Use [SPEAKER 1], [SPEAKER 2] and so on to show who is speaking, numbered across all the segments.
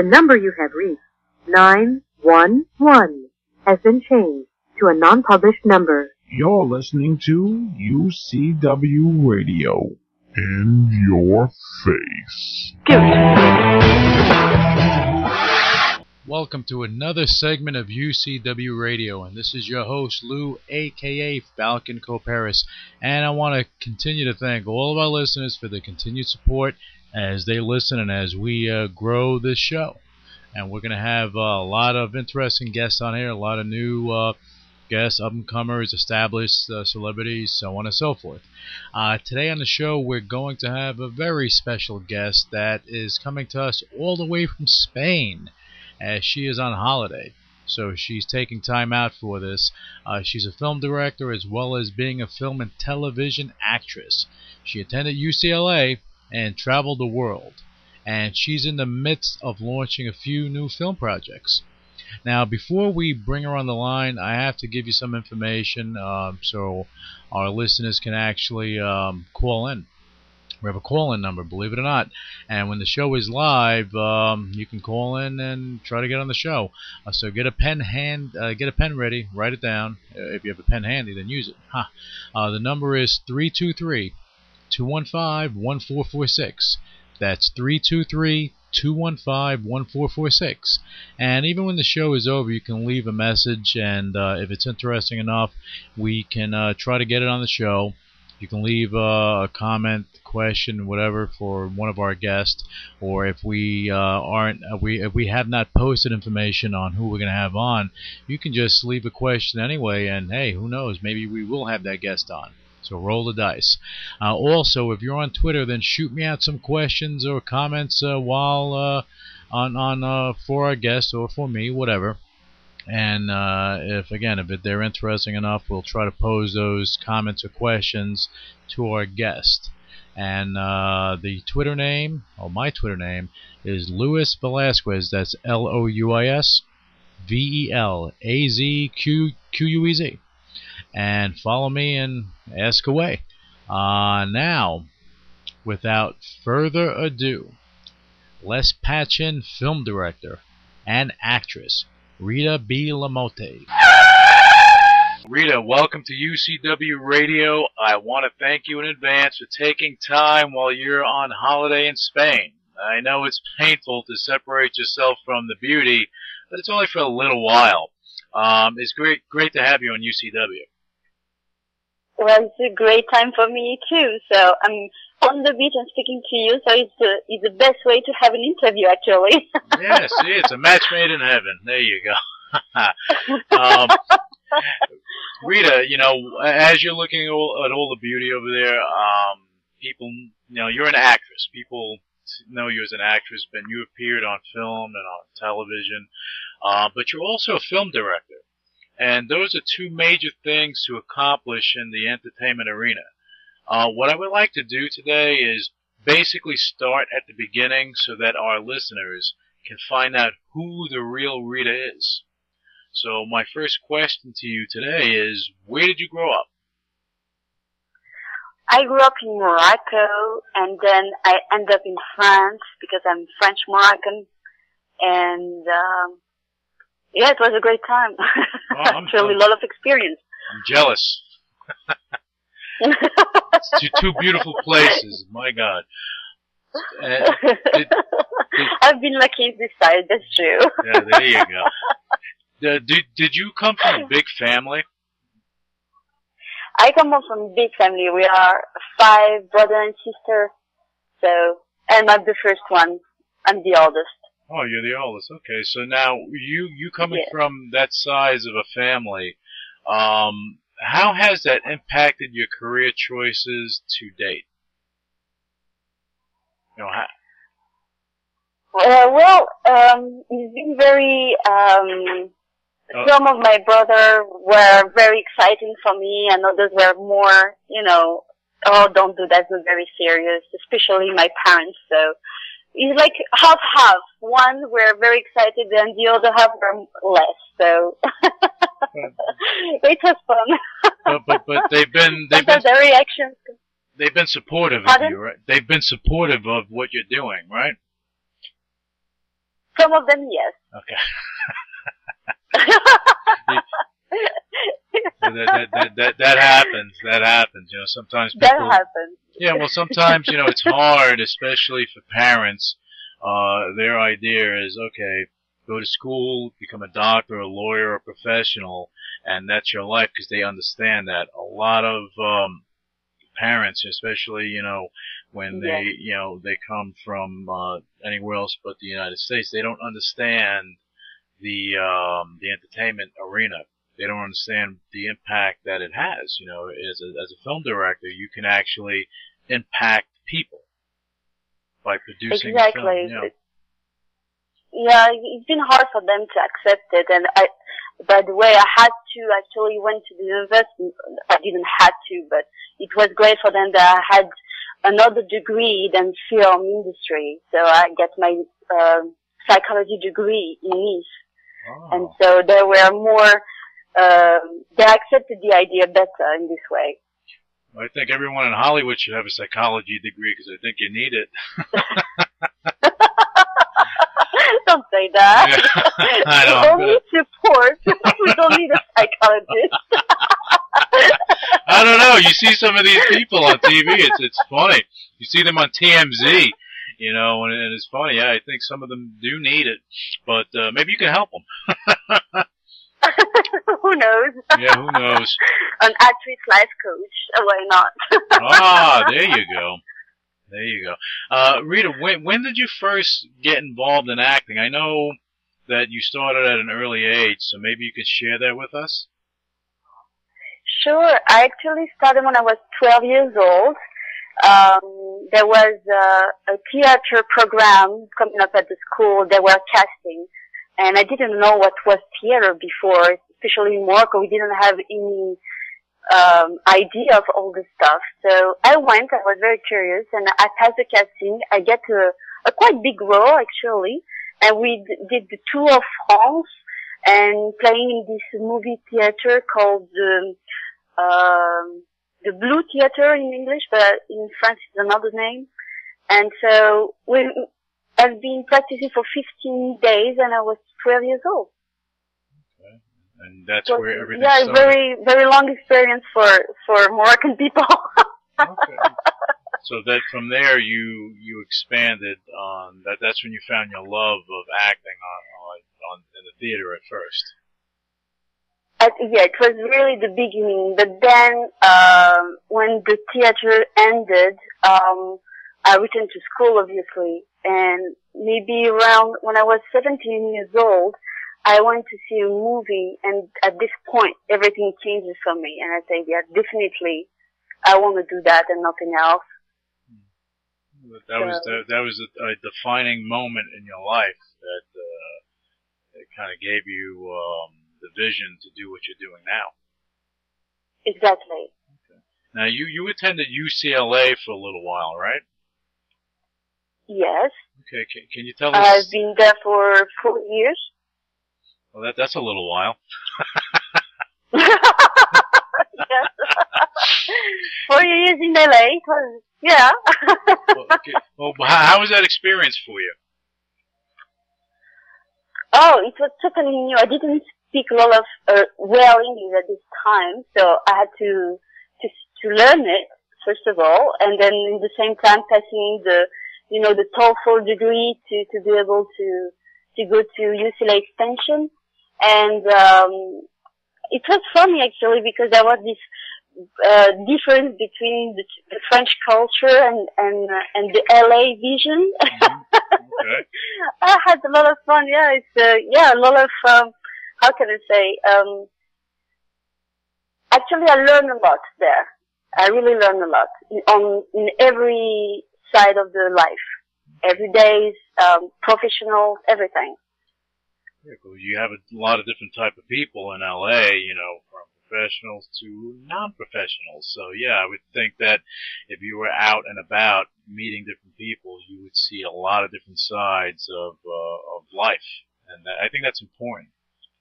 [SPEAKER 1] The number you have reached, 911, has been changed to a non-published number.
[SPEAKER 2] You're listening to UCW Radio. In your face.
[SPEAKER 3] Welcome to another segment of UCW Radio, and this is your host Lou, aka Falcon Coparis, and I want to continue to thank all of our listeners for their continued support as they listen and as we uh, grow this show. And we're going to have uh, a lot of interesting guests on here, a lot of new uh, guests, up and comers, established uh, celebrities, so on and so forth. Uh, today on the show, we're going to have a very special guest that is coming to us all the way from Spain, as she is on holiday. So she's taking time out for this. Uh, she's a film director as well as being a film and television actress. She attended UCLA and traveled the world. And she's in the midst of launching a few new film projects. Now, before we bring her on the line, I have to give you some information um, so our listeners can actually um, call in. We have a call-in number, believe it or not, and when the show is live, um, you can call in and try to get on the show. Uh, so get a pen hand, uh, get a pen ready, write it down. Uh, if you have a pen handy, then use it. Huh. Uh, the number is 323 215 1446. That's 323 215 1446. And even when the show is over, you can leave a message, and uh, if it's interesting enough, we can uh, try to get it on the show. You can leave uh, a comment, question, whatever, for one of our guests, or if we uh, aren't, uh, we if we have not posted information on who we're going to have on, you can just leave a question anyway, and hey, who knows, maybe we will have that guest on. So roll the dice. Uh, also, if you're on Twitter, then shoot me out some questions or comments uh, while uh, on on uh, for our guest or for me, whatever. And uh, if again, if they're interesting enough, we'll try to pose those comments or questions to our guest. And uh, the Twitter name, or my Twitter name, is Louis Velazquez. That's L O U I S V E L A Z Q Q U E Z and follow me and ask away. Uh, now, without further ado, Les Patchin film director and actress Rita B. Lamotte. Rita, welcome to UCW Radio. I want to thank you in advance for taking time while you're on holiday in Spain. I know it's painful to separate yourself from the beauty, but it's only for a little while. Um, it's great, great to have you on UCW.
[SPEAKER 4] Well, it's a great time for me too. So I'm on the beach and speaking to you. So it's the it's the best way to have an interview, actually.
[SPEAKER 3] yeah, see, it's a match made in heaven. There you go. um, Rita, you know, as you're looking at all, at all the beauty over there, um, people, you know, you're an actress. People know you as an actress, but you appeared on film and on television. Uh, but you're also a film director. And those are two major things to accomplish in the entertainment arena. Uh, what I would like to do today is basically start at the beginning so that our listeners can find out who the real Rita is. So my first question to you today is, where did you grow up?
[SPEAKER 4] I grew up in Morocco and then I ended up in France because I'm French Moroccan and um, yeah, it was a great time. Oh, Actually, a lot of experience.
[SPEAKER 3] I'm jealous. two, two beautiful places. My God.
[SPEAKER 4] Uh, did, did, I've been lucky this side. That's true.
[SPEAKER 3] yeah, there you go. Uh, did Did you come from a big family?
[SPEAKER 4] I come from a big family. We are five brother and sister. So, and I'm the first one. I'm the oldest.
[SPEAKER 3] Oh, you're the oldest. Okay, so now you you coming yeah. from that size of a family, um, how has that impacted your career choices to date? You know, how,
[SPEAKER 4] uh, well, um, it's been very. Um, oh. Some of my brother were very exciting for me, and others were more, you know, oh, don't do that. It's very serious, especially my parents. So it's like half half. One we're very excited, and the other half we're less. So hmm. it was fun.
[SPEAKER 3] but, but but they've been they've been
[SPEAKER 4] the reactions.
[SPEAKER 3] They've been supportive Pardon? of you, right? They've been supportive of what you're doing, right?
[SPEAKER 4] Some of them, yes.
[SPEAKER 3] Okay. that, that, that, that, that happens. That happens. You know, sometimes people.
[SPEAKER 4] that happens.
[SPEAKER 3] Yeah, well, sometimes you know it's hard, especially for parents. Uh, their idea is okay, go to school, become a doctor, a lawyer, a professional, and that's your life because they understand that. A lot of um, parents, especially you know when they
[SPEAKER 4] Yeah.
[SPEAKER 3] you know they come from uh, anywhere else but the United States, they don't understand the um, the entertainment arena. They don't understand the impact that it has. You know, as a as a film director, you can actually impact people by producing
[SPEAKER 4] Exactly.
[SPEAKER 3] film. Yeah.
[SPEAKER 4] Yeah, it's been hard for them to accept it. And I, by the way, I had to actually went to the university. I didn't have to, but it was great for them that I had another degree than film industry. So I get my um psychology degree in Nice, and
[SPEAKER 3] Oh.
[SPEAKER 4] so they were more. Um, they accepted the idea better in this way.
[SPEAKER 3] I think everyone in Hollywood should have a psychology degree because I think you need it.
[SPEAKER 4] don't say that.
[SPEAKER 3] Yeah. I
[SPEAKER 4] we don't need support. we don't need a psychologist.
[SPEAKER 3] I don't know. You see some of these people on TV. It's it's funny. You see them on TMZ. You know, and, and it's funny. Yeah, I think some of them do need it, but uh, maybe you can help them.
[SPEAKER 4] who knows?
[SPEAKER 3] Yeah, who knows?
[SPEAKER 4] An actress life coach. Why not?
[SPEAKER 3] ah, there you go. There you go. Uh, Rita, when when did you first get involved in acting? I know that you started at an early age, so maybe you could share that with us.
[SPEAKER 4] Sure. I actually started when I was 12 years old. Um, there was uh, a theater program coming up at the school. They were casting, and I didn't know what was theater before, especially in Morocco. We didn't have any um, idea of all this stuff. So I went. I was very curious, and I passed the casting. I get a, a quite big role actually, and we d- did the tour of France and playing in this movie theater called um, um, the Blue Theater in English, but in France it's another name. And so we I've been practicing for 15 days, and I was 12 years old.
[SPEAKER 3] And that's
[SPEAKER 4] So,
[SPEAKER 3] where everything
[SPEAKER 4] yeah,
[SPEAKER 3] started.
[SPEAKER 4] very very long experience for for Moroccan people.
[SPEAKER 3] Okay. So that from there you you expanded on that. That's when you found your love of acting on on, on in the theater at first.
[SPEAKER 4] At, yeah, it was really the beginning. But then, um, when the theater ended, um, I returned to school, obviously, and maybe around when I was 17 years old, I went to see a movie, and at this point, everything changes for me, and I say, yeah, definitely, I want to do that and nothing else.
[SPEAKER 3] That was the, that was a, a defining moment in your life that uh, that kind of gave you um, the vision to do what you're doing now.
[SPEAKER 4] Exactly.
[SPEAKER 3] Now you you attended UCLA for a little while, right?
[SPEAKER 4] Yes.
[SPEAKER 3] Okay, can, can you tell us?
[SPEAKER 4] I've been there for four years.
[SPEAKER 3] Well, that that's a little while.
[SPEAKER 4] yes. Four years in LA. It was, yeah.
[SPEAKER 3] Well, okay. well how, how was that experience for you?
[SPEAKER 4] oh, it was totally new. I didn't speak a lot of uh, well English at this time, so I had to to to learn it first of all, and then in the same time passing the you know the TOEFL degree to to be able to to go to UCLA Extension, and um, it was funny actually because there was this uh, difference between the, the French culture and and uh, and the LA vision.
[SPEAKER 3] Okay.
[SPEAKER 4] I had a lot of fun. Yeah, it's uh, yeah a lot of um, how can I say? Um, actually, I learned a lot there. I really learned a lot in, on in every side of the life, every day, um, professional, everything.
[SPEAKER 3] Yeah, you have a lot of different type of people in LA, you know, from professionals to non-professionals. So yeah, I would think that if you were out and about meeting different people, you would see a lot of different sides of uh, of life, and I think that's important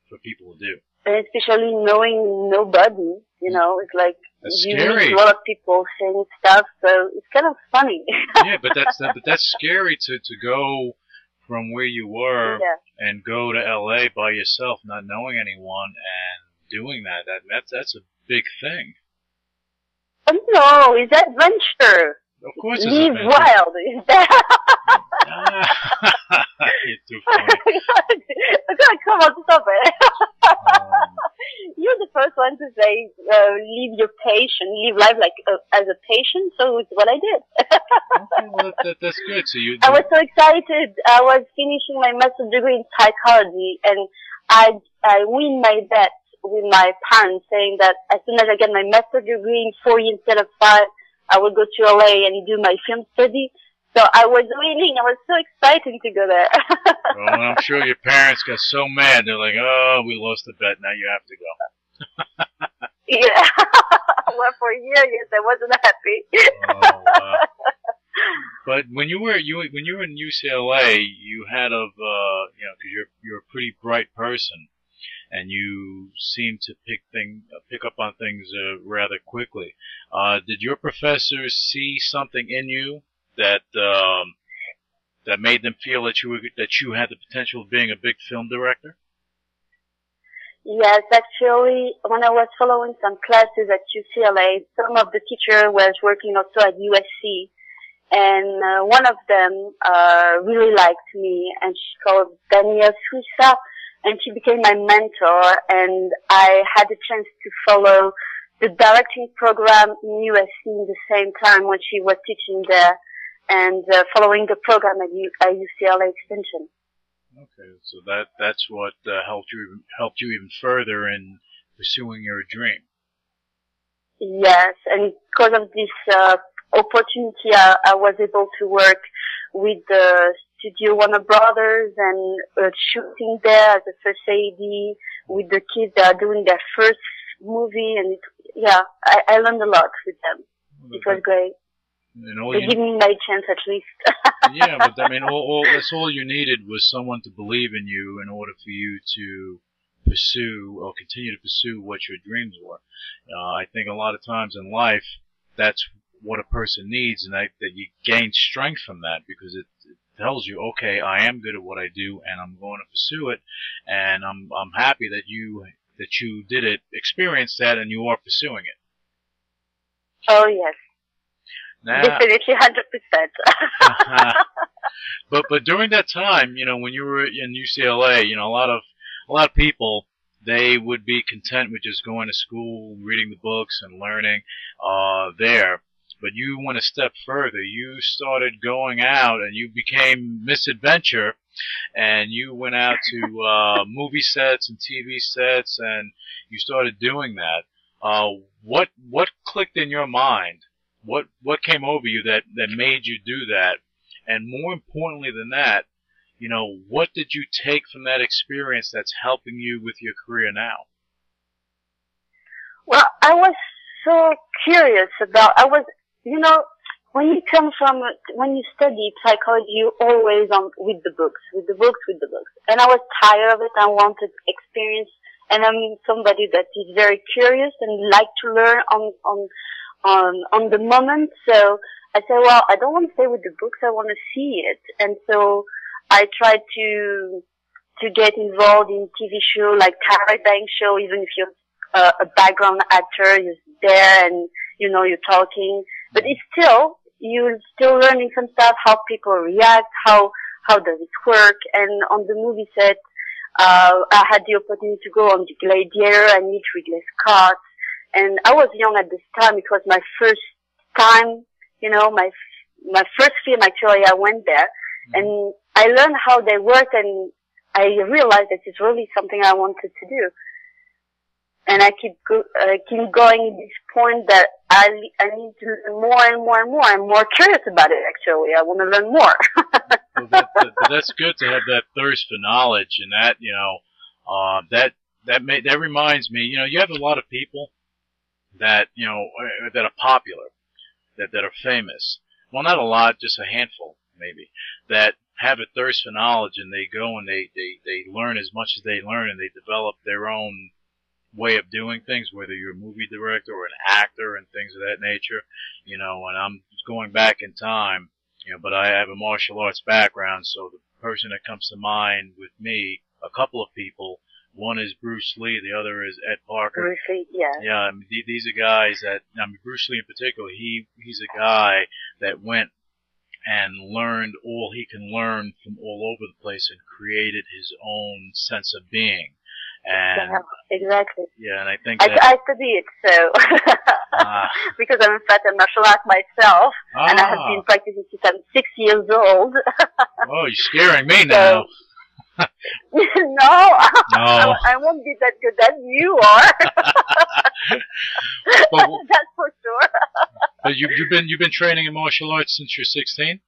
[SPEAKER 3] for people to do.
[SPEAKER 4] And especially knowing nobody, you know, it's like
[SPEAKER 3] That's
[SPEAKER 4] you
[SPEAKER 3] scary.
[SPEAKER 4] meet a lot of people saying stuff, so it's kind of funny.
[SPEAKER 3] yeah, but that's that, but that's scary to to go from where you were
[SPEAKER 4] Yeah.
[SPEAKER 3] and go to LA by yourself, not knowing anyone, and doing that. That that's that's a big thing.
[SPEAKER 4] Oh, no, it's adventure.
[SPEAKER 3] Of course, it's adventure.
[SPEAKER 4] wild. That?
[SPEAKER 3] You're too funny.
[SPEAKER 4] Come on, stop it.
[SPEAKER 3] Um,
[SPEAKER 4] You're the first one to say, uh, live your patient, live life like uh, as a patient. So it's what I did.
[SPEAKER 3] okay, well, that, that's good. So you,
[SPEAKER 4] I was so excited. I was finishing my master's degree in psychology, and I I win my bet with my parents, saying that as soon as I get my master's degree in four years instead of five, I would go to LA and do my film study. So I was winning. I was so excited to go there.
[SPEAKER 3] well, I'm sure your parents got so mad. They're like, "Oh, we lost the bet. Now you have to go."
[SPEAKER 4] yeah. well, for a year, yes, I wasn't happy.
[SPEAKER 3] Oh, wow. But when you were you when you were in UCLA, you had of uh, you know because you're you're a pretty bright person, and you seem to pick thing uh, pick up on things uh, rather quickly. Uh, did your professors see something in you that um, that made them feel that you were, that you had the potential of being a big film director?
[SPEAKER 4] Yes, actually, when I was following some classes at UCLA, some of the teacher was working also at USC, and uh, one of them uh, really liked me, and she's called Danielle Suissa, and she became my mentor, and I had the chance to follow the directing program in USC in the same time when she was teaching there, and uh, following the program at, U- at UCLA Extension.
[SPEAKER 3] Okay, so that that's what uh, helped you helped you even further in pursuing your dream.
[SPEAKER 4] Yes, and because of this uh, opportunity, I, I was able to work with the studio Warner Brothers and uh, shooting there as a first AD with the kids that are doing their first movie, and it, yeah, I, I learned a lot with them. It was great.
[SPEAKER 3] And all
[SPEAKER 4] They
[SPEAKER 3] you,
[SPEAKER 4] give me my chance at least.
[SPEAKER 3] yeah, but I mean, all, all that's all you needed was someone to believe in you in order for you to pursue or continue to pursue what your dreams were. Uh, I think a lot of times in life, that's what a person needs, and that, that you gain strength from that because it tells you, okay, I am good at what I do, and I'm going to pursue it, and I'm I'm happy that you that you did it, experienced that, and you are pursuing it.
[SPEAKER 4] oh yes,
[SPEAKER 3] Now,
[SPEAKER 4] definitely hundred percent.
[SPEAKER 3] but but during that time, you know, when you were in UCLA, you know, a lot of a lot of people they would be content with just going to school, reading the books, and learning uh, there. But you went a step further. You started going out, and you became Misadventure, and you went out to uh, movie sets and TV sets, and you started doing that. Uh, what what clicked in your mind? What what came over you that that made you do that? And more importantly than that, you know, what did you take from that experience that's helping you with your career now?
[SPEAKER 4] Well, I was so curious about, I was, you know, when you come from, when you study psychology, you're always on, with the books, with the books, with the books. And I was tired of it. I wanted experience. And I'm somebody that is very curious and like to learn on, on, on, on the moment. So I said, well, I don't want to stay with the books. I want to see it. And so I tried to, to get involved in TV show like Tyra Banks show, even if you're uh, a background actor you're there and you know you're talking, but it's still you're still learning some stuff, how people react, how how does it work, and on the movie set, uh, I had the opportunity to go on the Gladiator and meet Ridley Scott, and I was young at this time. It was my first time, you know, my my first film actually. I went there, and I learned how they work, and I realized that it's really something I wanted to do and I keep go, uh, keep going at this point that I I need to learn more and more and more. I'm more curious about it actually. I want to learn more.
[SPEAKER 3] well, that, that, that's good to have that thirst for knowledge, and that you know, uh, that that may, that reminds me. You know, you have a lot of people that you know uh, that are popular, that that are famous. Well, not a lot, just a handful maybe that have a thirst for knowledge, and they go and they they they learn as much as they learn, and they develop their own way of doing things, whether you're a movie director or an actor and things of that nature, you know, and I'm going back in time, you know, but I have a martial arts background, so the person that comes to mind with me, a couple of people, one is Bruce Lee, the other is Ed Parker.
[SPEAKER 4] Bruce Lee, yeah.
[SPEAKER 3] Yeah, I mean, these are guys that, I mean, Bruce Lee in particular, he, he's a guy that went and learned all he can learn from all over the place and created his own sense of being. And,
[SPEAKER 4] Yeah, exactly.
[SPEAKER 3] yeah, and I think
[SPEAKER 4] I,
[SPEAKER 3] that,
[SPEAKER 4] I study it, so
[SPEAKER 3] Ah.
[SPEAKER 4] because I'm a fat and martial art myself, and I have
[SPEAKER 3] Ah.
[SPEAKER 4] been practicing since I'm six years old.
[SPEAKER 3] oh, you're scaring me now.
[SPEAKER 4] no,
[SPEAKER 3] No.
[SPEAKER 4] I, I won't be that good as you are.
[SPEAKER 3] But-
[SPEAKER 4] That's for sure.
[SPEAKER 3] But you, you've been, you've been training in martial arts since you're 16?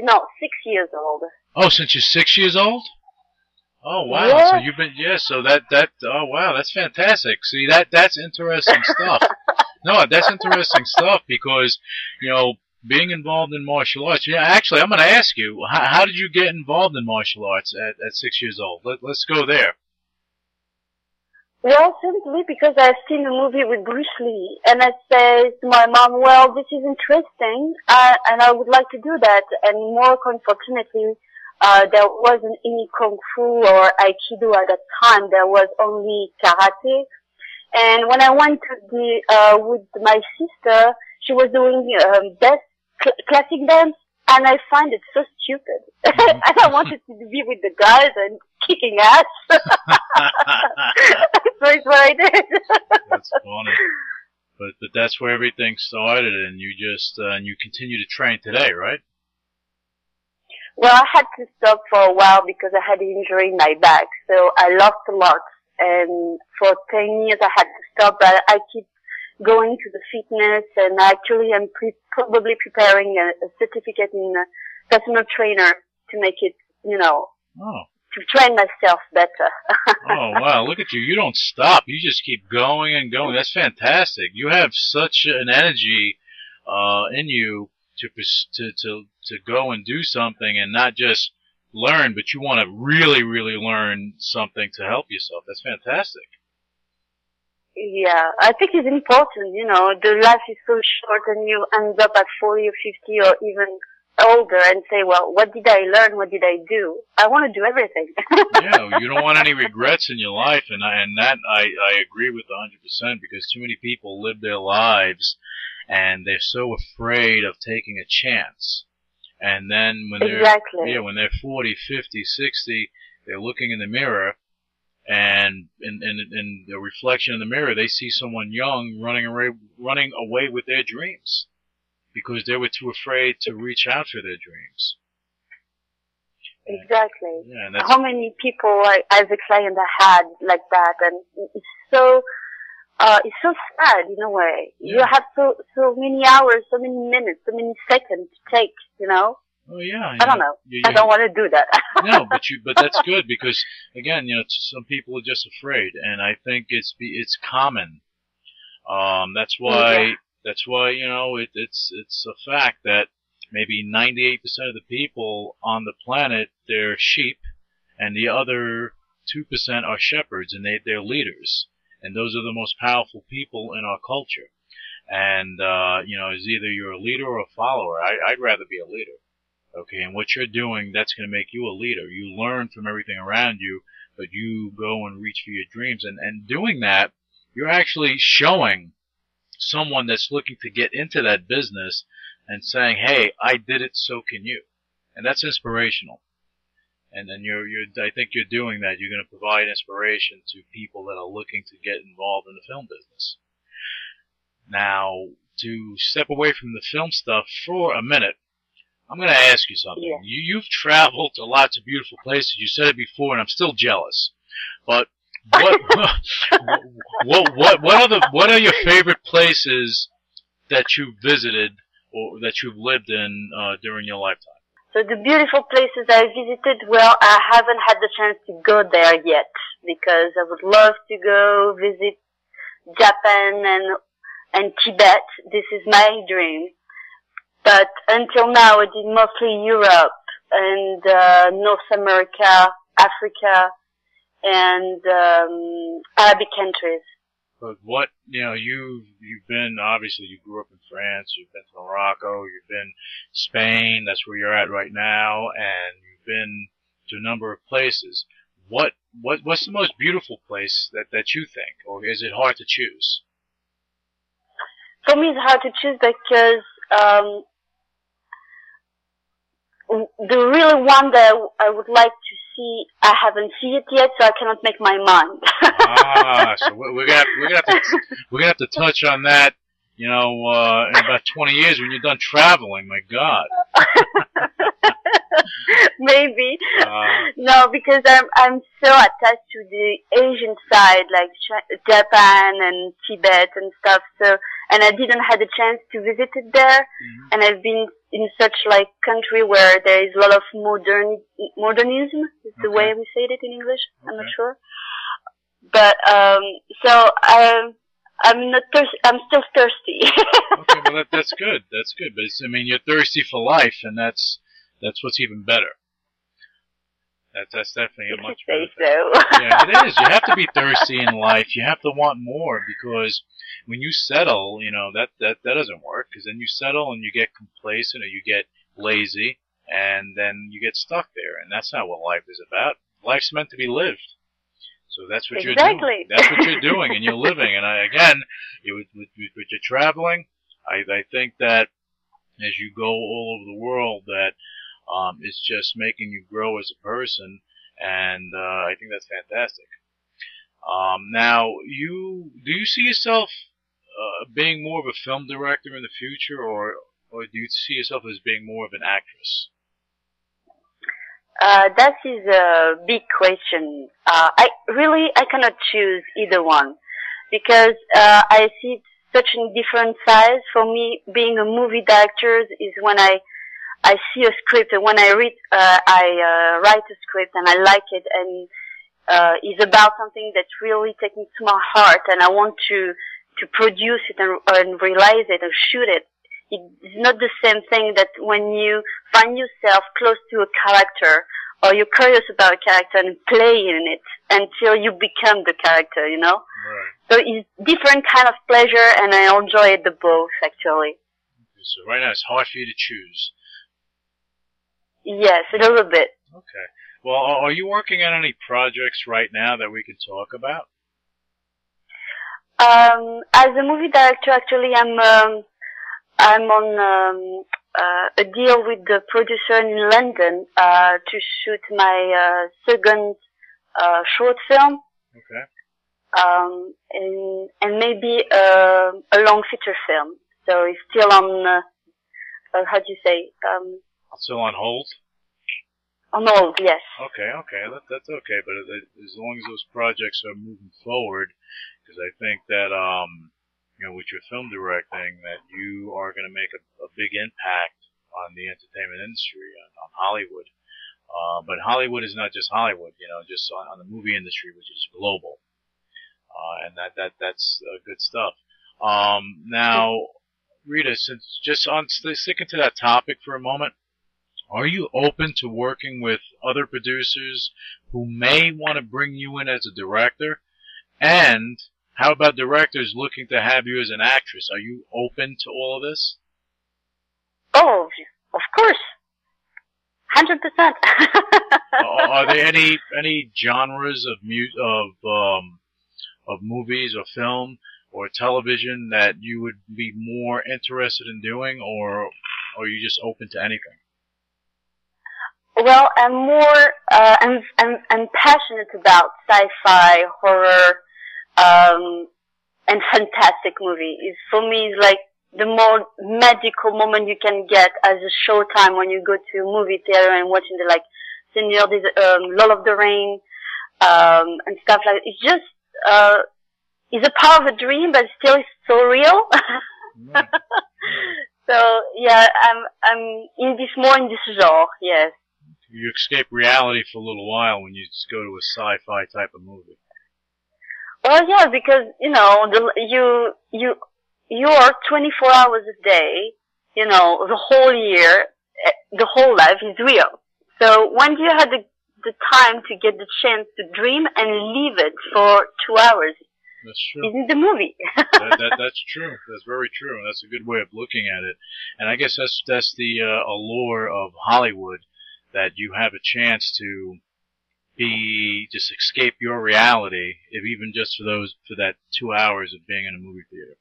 [SPEAKER 4] No, six years old.
[SPEAKER 3] Oh, since you're six years old? Oh wow!
[SPEAKER 4] Yeah.
[SPEAKER 3] So you've been yeah. So that that oh wow, that's fantastic. See that that's interesting stuff. No, that's interesting stuff because you know being involved in martial arts. Yeah, actually, I'm going to ask you how, how did you get involved in martial arts at, at six years old? Let, let's go there.
[SPEAKER 4] Well, simply because I've seen a movie with Bruce Lee, and I said to my mom, "Well, this is interesting, uh, and I would like to do that." And more unfortunately, uh, there wasn't any kung fu or aikido at that time. There was only karate. And when I went to the uh, with my sister, she was doing um, best cl- classic dance, and I find it so stupid. and I wanted to be with the guys and kicking ass. so it's what I did.
[SPEAKER 3] That's funny. But but that's where everything started, and you just uh, and you continue to train today, right?
[SPEAKER 4] Well, I had to stop for a while because I had an injury in my back, so I lost a lot. And for 10 years I had to stop, but I keep going to the fitness and actually I'm pre- probably preparing a, a certificate in uh, personal trainer to make it, you know,
[SPEAKER 3] Oh.
[SPEAKER 4] to train myself better.
[SPEAKER 3] oh wow, look at you. You don't stop. You just keep going and going. That's fantastic. You have such an energy uh in you to to to to go and do something and not just learn, but you want to really really learn something to help yourself. That's fantastic.
[SPEAKER 4] yeah, I think it's important, you know, the life is so short and you end up at 40 or 50 or even older and say, well, what did I learn? What did I do? I want to do everything.
[SPEAKER 3] yeah, you don't want any regrets in your life, and I, and that I I agree with 100 percent because too many people live their lives, and they're so afraid of taking a chance, and then when they're
[SPEAKER 4] Exactly.
[SPEAKER 3] yeah when they're 40, 50, 60, they're looking in the mirror, and in in in the reflection in the mirror, they see someone young running away running away with their dreams, because they were too afraid to reach out for their dreams.
[SPEAKER 4] Exactly.
[SPEAKER 3] Yeah,
[SPEAKER 4] How many people I, as a client I had like that, and it's so, uh, it's so sad in a way. You have so so many hours, so many minutes, so many seconds to take. You know,
[SPEAKER 3] oh yeah.
[SPEAKER 4] I don't know.
[SPEAKER 3] You-
[SPEAKER 4] I don't want to do that.
[SPEAKER 3] no, but you, but that's good because again, you know, some people are just afraid, and I think it's be, it's common. Um, that's why,
[SPEAKER 4] Yeah.
[SPEAKER 3] that's why, you know, it, it's, it's a fact that maybe 98% of the people on the planet, they're sheep, and the other 2% are shepherds, and they, they're leaders. And those are the most powerful people in our culture. And, uh, you know, it's either you're a leader or a follower. I, I'd rather be a leader. Okay, and what you're doing, that's going to make you a leader. You learn from everything around you, but you go and reach for your dreams. And, and doing that, you're actually showing someone that's looking to get into that business and saying, hey, I did it, so can you. And that's inspirational. And then you're, you're, I think you're doing that. You're going to provide inspiration to people that are looking to get involved in the film business. Now, to step away from the film stuff for a minute, I'm going to ask you something.
[SPEAKER 4] Yeah.
[SPEAKER 3] You, you've traveled to lots of beautiful places. You said it before, and I'm still jealous. But what, what, what, what are the, what are your favorite places that you've visited or that you've lived in uh, during your lifetime?
[SPEAKER 4] So the beautiful places I visited, well, I haven't had the chance to go there yet because I would love to go visit Japan and and Tibet. This is my dream. But until now, I did mostly Europe and uh, North America, Africa, and um, Arabic countries.
[SPEAKER 3] But what you know, you you've been obviously you grew up in France, you've been to Morocco, you've been Spain, that's where you're at right now, and you've been to a number of places. What what what's the most beautiful place that that you think, or is it hard to choose?
[SPEAKER 4] For me, it's hard to choose because um, the really one that I would like to see, I haven't seen it yet, so I cannot make my mind.
[SPEAKER 3] ah, so we're gonna have, we're gonna have to we're gonna have to touch on that. You know, uh, in about 20 years when you're done traveling. My God.
[SPEAKER 4] Maybe.
[SPEAKER 3] Uh,
[SPEAKER 4] no, because I'm I'm so attached to the Asian side, like Ch- Japan and Tibet and stuff. So, and I didn't have the chance to visit it there.
[SPEAKER 3] mhm.
[SPEAKER 4] And I've been in such like country where there is a lot of modern modernism. Is the way we say it in English. I'm not sure. But um, so I. I'm not thirsty. I'm still thirsty.
[SPEAKER 3] okay, well that, that's good. That's good. But it's, I mean, you're thirsty for life, and that's that's what's even better. That, that's definitely a
[SPEAKER 4] you
[SPEAKER 3] much
[SPEAKER 4] say
[SPEAKER 3] better.
[SPEAKER 4] so.
[SPEAKER 3] yeah, it is. You have to be thirsty in life. You have to want more because when you settle, you know that that that doesn't work. Because then you settle and you get complacent or you get lazy, and then you get stuck there. And that's not what life is about. Life's meant to be lived. So that's what you're doing. That's what you're doing, and you're living. And I, again, you, with, with, with your traveling, I, I think that as you go all over the world, that um, it's just making you grow as a person, and uh, I think that's fantastic. Um, now, you do you see yourself uh, being more of a film director in the future, or or do you see yourself as being more of an actress?
[SPEAKER 4] Uh, that is a big question. Uh, I really I cannot choose either one because uh, I see such in different size. For me, being a movie director is when I I see a script and when I read uh, I uh, write a script and I like it and uh, is about something that really takes me to my heart and I want to to produce it and, and realize it and shoot it. It's not the same thing that when you find yourself close to a character or you're curious about a character and play in it until you become the character, you know?
[SPEAKER 3] Right.
[SPEAKER 4] So it's different kind of pleasure and I enjoy the both actually.
[SPEAKER 3] So right now it's hard for you to choose.
[SPEAKER 4] Yes, a little bit.
[SPEAKER 3] Okay. Well, are you working on any projects right now that we can talk about?
[SPEAKER 4] Um, as a movie director, actually, I'm um, I'm on um, uh, a deal with the producer in London uh, to shoot my uh, second uh, short film,
[SPEAKER 3] Okay.
[SPEAKER 4] um, and and maybe uh, a long feature film. So it's still on. Uh, uh, how do you say? Um,
[SPEAKER 3] Still on hold?
[SPEAKER 4] on hold. Yes.
[SPEAKER 3] Okay, okay, that, that's okay. But as long as those projects are moving forward, because I think that um, you know, with your film directing, that you are going to make a, a big impact on the entertainment industry, on, on Hollywood. Uh, but Hollywood is not just Hollywood, you know, just on, on the movie industry, which is global. Uh, and that, that, that's uh, good stuff. Um, now, Rita, since just on st- sticking to that topic for a moment, are you open to working with other producers who may want to bring you in as a director? And how about directors looking to have you as an actress? Are you open to all of this?
[SPEAKER 4] Oh, of course. Hundred percent.
[SPEAKER 3] are, are there any any genres of mu- of um, of movies or film or television that you would be more interested in doing, or are you just open to anything?
[SPEAKER 4] Well, I'm more, uh, I'm, I'm, I'm passionate about sci-fi, horror, um, and fantastic movies. It's, for me, it's like the more magical moment you can get as a showtime when you go to a movie theater and watching the like des, um, Lord of the Ring, um, and stuff like That. It's just, uh, it's a part of a dream, but still it's so real.
[SPEAKER 3] Right.
[SPEAKER 4] so yeah, I'm, I'm in this more in this genre, yes.
[SPEAKER 3] You escape reality for a little while when you just go to a sci-fi type of movie.
[SPEAKER 4] Well, yeah, because you know, the, you you you are 24 hours a day. You know, the whole year, eh, the whole life is real. So when do you have the the time to get the chance to dream and leave it for two hours?
[SPEAKER 3] That's true.
[SPEAKER 4] is in the movie.
[SPEAKER 3] that, that, that's true. That's very true. That's a good way of looking at it. And I guess that's that's the uh, allure of Hollywood that you have a chance to be just escape your reality, if even just for those for that two hours of being in a movie theater.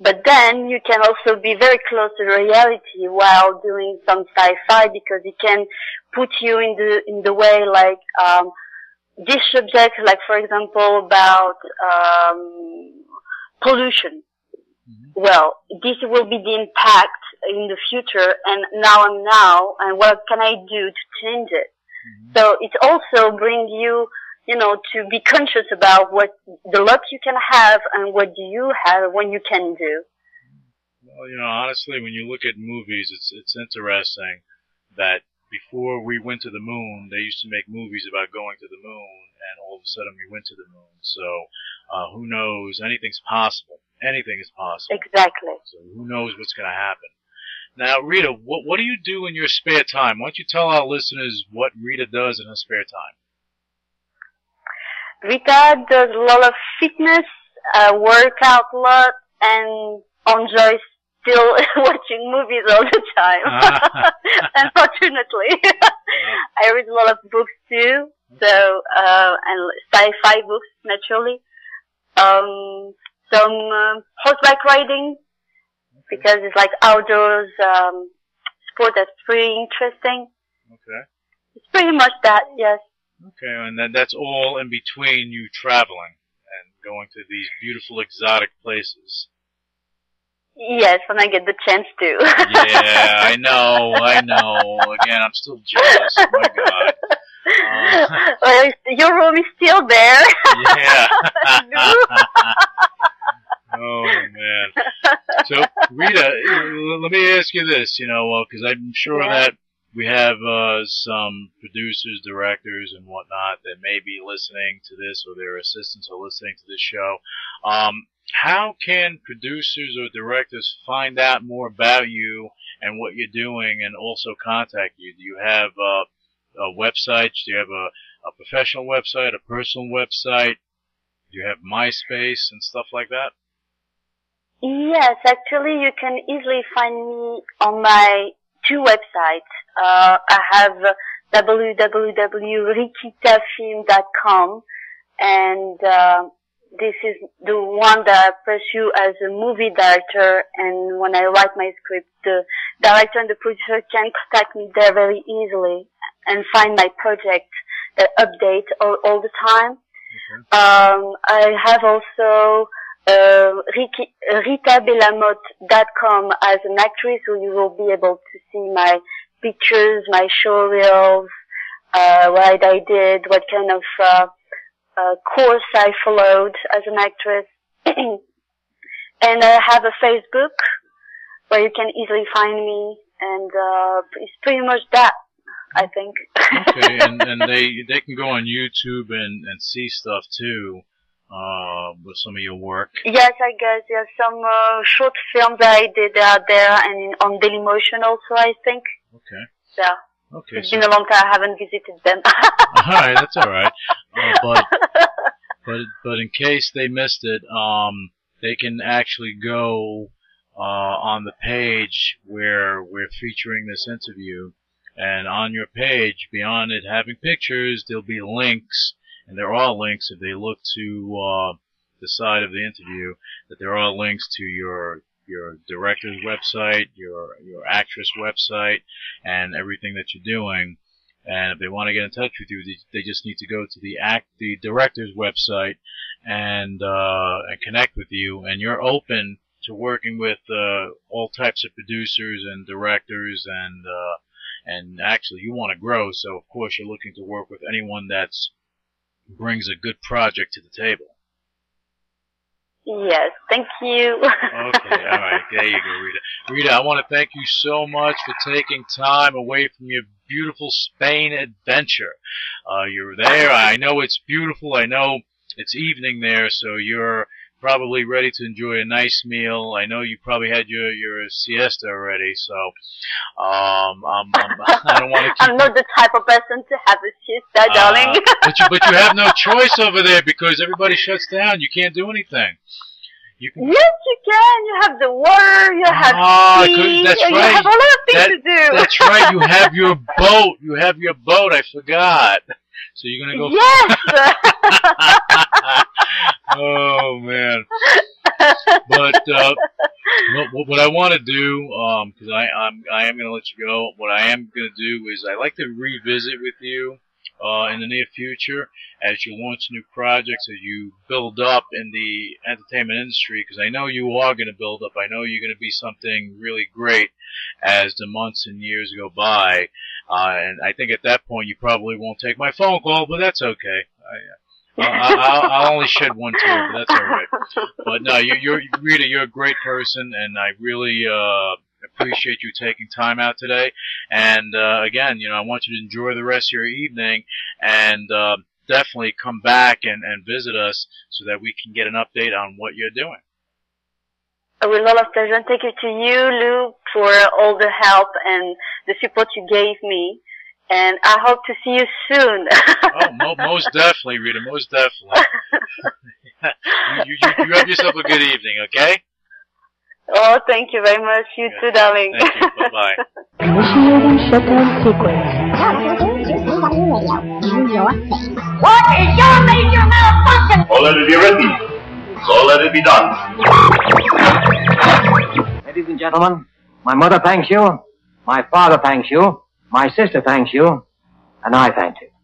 [SPEAKER 4] But then you can also be very close to reality while doing some sci-fi because it can put you in the in the way like um, this subject, like for example about um, pollution. Well, this will be the impact in the future, and now I'm now, and what can I do to change it? So it also brings you, you know, to be conscious about what the luck you can have and what do you have, what you can do.
[SPEAKER 3] Well, you know, honestly, when you look at movies, it's it's interesting that before we went to the moon, they used to make movies about going to the moon, and all of a sudden we went to the moon. So, uh, who knows? Anything's possible. Anything is possible.
[SPEAKER 4] Exactly.
[SPEAKER 3] So who knows what's going to happen? Now, Rita, what what do you do in your spare time? Why don't you tell our listeners what Rita does in her spare time?
[SPEAKER 4] Rita does a lot of fitness, uh, work out a lot, and enjoys still watching movies all the time. Unfortunately, I read a lot of books too, so uh, and sci-fi books naturally. Um, some uh, horseback riding because it's like outdoors um, sport that's pretty interesting.
[SPEAKER 3] Okay.
[SPEAKER 4] It's pretty much that, yes.
[SPEAKER 3] Okay, and then that's all in between you traveling and going to these beautiful exotic places.
[SPEAKER 4] Yes, when I get the chance to.
[SPEAKER 3] Yeah, I know, I know. Again, I'm still jealous. Oh my God. Uh,
[SPEAKER 4] well, your room is still there.
[SPEAKER 3] yeah. Oh man. So Rita, let me ask you this, you know, because I'm sure
[SPEAKER 4] Yeah.
[SPEAKER 3] that we have uh, some producers, directors, and whatnot that may be listening to this, or their assistants are listening to this show. Um, how can producers or directors find out more about you and what you're doing, and also contact you? Do you have uh, a website? Do you have a, a professional website, a personal website? Do you have MySpace and stuff like that?
[SPEAKER 4] Yes, actually, you can easily find me on my two websites. Uh, I have www.rikitafilm.com and uh, this is the one that I pursue as a movie director and when I write my script, the director and the producer can contact me there very easily and find my project that update all, all the time. Um, I have also uh, RitaBelamotte.com as an actress, so you will be able to see my pictures, my show reels, uh, what I did, what kind of uh, uh, course I followed as an actress. and I have a Facebook where you can easily find me, and uh, it's pretty much that, I think.
[SPEAKER 3] okay, and, and they they can go on YouTube and, and see stuff too, uh, with some of your work.
[SPEAKER 4] Yes, I guess there's some uh, short films that I did out there and on Dailymotion also, I think.
[SPEAKER 3] Okay.
[SPEAKER 4] Yeah.
[SPEAKER 3] Okay.
[SPEAKER 4] It's
[SPEAKER 3] So,
[SPEAKER 4] been a long time I haven't visited them.
[SPEAKER 3] all right, that's all right. Uh, but but but in case they missed it, um, they can actually go uh, on the page where we're featuring this interview, and on your page, beyond it having pictures, there'll be links, and there are links if they look to uh, the side of the interview that there are links to your your director's website, your your actress website, and everything that you're doing. And if they want to get in touch with you, they, just need to go to the act, the director's website, and uh, and connect with you. And you're open to working with uh, all types of producers and directors, and uh, and actually you want to grow. So of course you're looking to work with anyone that's brings a good project to the table.
[SPEAKER 4] yes, thank you.
[SPEAKER 3] Okay, all right, there you go, Rita. Rita, I want to thank you so much for taking time away from your beautiful Spain adventure. Uh, you're there. I know it's beautiful. I know it's evening there, so you're probably ready to enjoy a nice meal. I know you probably had your your siesta already, so um, I'm, I'm, I don't want to.
[SPEAKER 4] I'm not the type of person to have a siesta,
[SPEAKER 3] Uh,
[SPEAKER 4] darling.
[SPEAKER 3] but you but you have no choice over there because everybody shuts down. You can't do anything. You can.
[SPEAKER 4] Yes, you can. You have the water. You have
[SPEAKER 3] Ah,
[SPEAKER 4] tea.
[SPEAKER 3] that's
[SPEAKER 4] you have a lot of things
[SPEAKER 3] That-
[SPEAKER 4] to do.
[SPEAKER 3] That's right. You have your boat. You have your boat. I forgot. So you're gonna go.
[SPEAKER 4] Yes.
[SPEAKER 3] oh man. But uh, what, what I want to do, because I I'm I am gonna let you go. What I am gonna do is I like to revisit with you uh, in the near future as you launch new projects, as you build up in the entertainment industry. Because I know you are gonna build up. I know you're gonna be something really great as the months and years go by. Uh, and I think at that point you probably won't take my phone call, but that's okay. I, I, I'll, I'll only shed one tear, but that's all right. But no, you, you're Rita. You're a great person, and I really uh, appreciate you taking time out today. And uh, again, you know, I want you to enjoy the rest of your evening, and uh, definitely come back and, and visit us so that we can get an update on what you're doing.
[SPEAKER 4] With a lot of pleasure. And thank you to you, Lou, for all the help and the support you gave me. And I hope to see you soon.
[SPEAKER 3] Oh, mo- most definitely, Rita. Most definitely. you, you, you have yourself a good evening, okay?
[SPEAKER 4] oh, thank you very much. You too, darling.
[SPEAKER 3] Thank you. Bye bye.
[SPEAKER 5] Initiating shutdown sequence.
[SPEAKER 6] So let it be written. So let it be done.
[SPEAKER 7] Ladies and gentlemen, my mother thanks you, my father thanks you, my sister thanks you, and I thank you.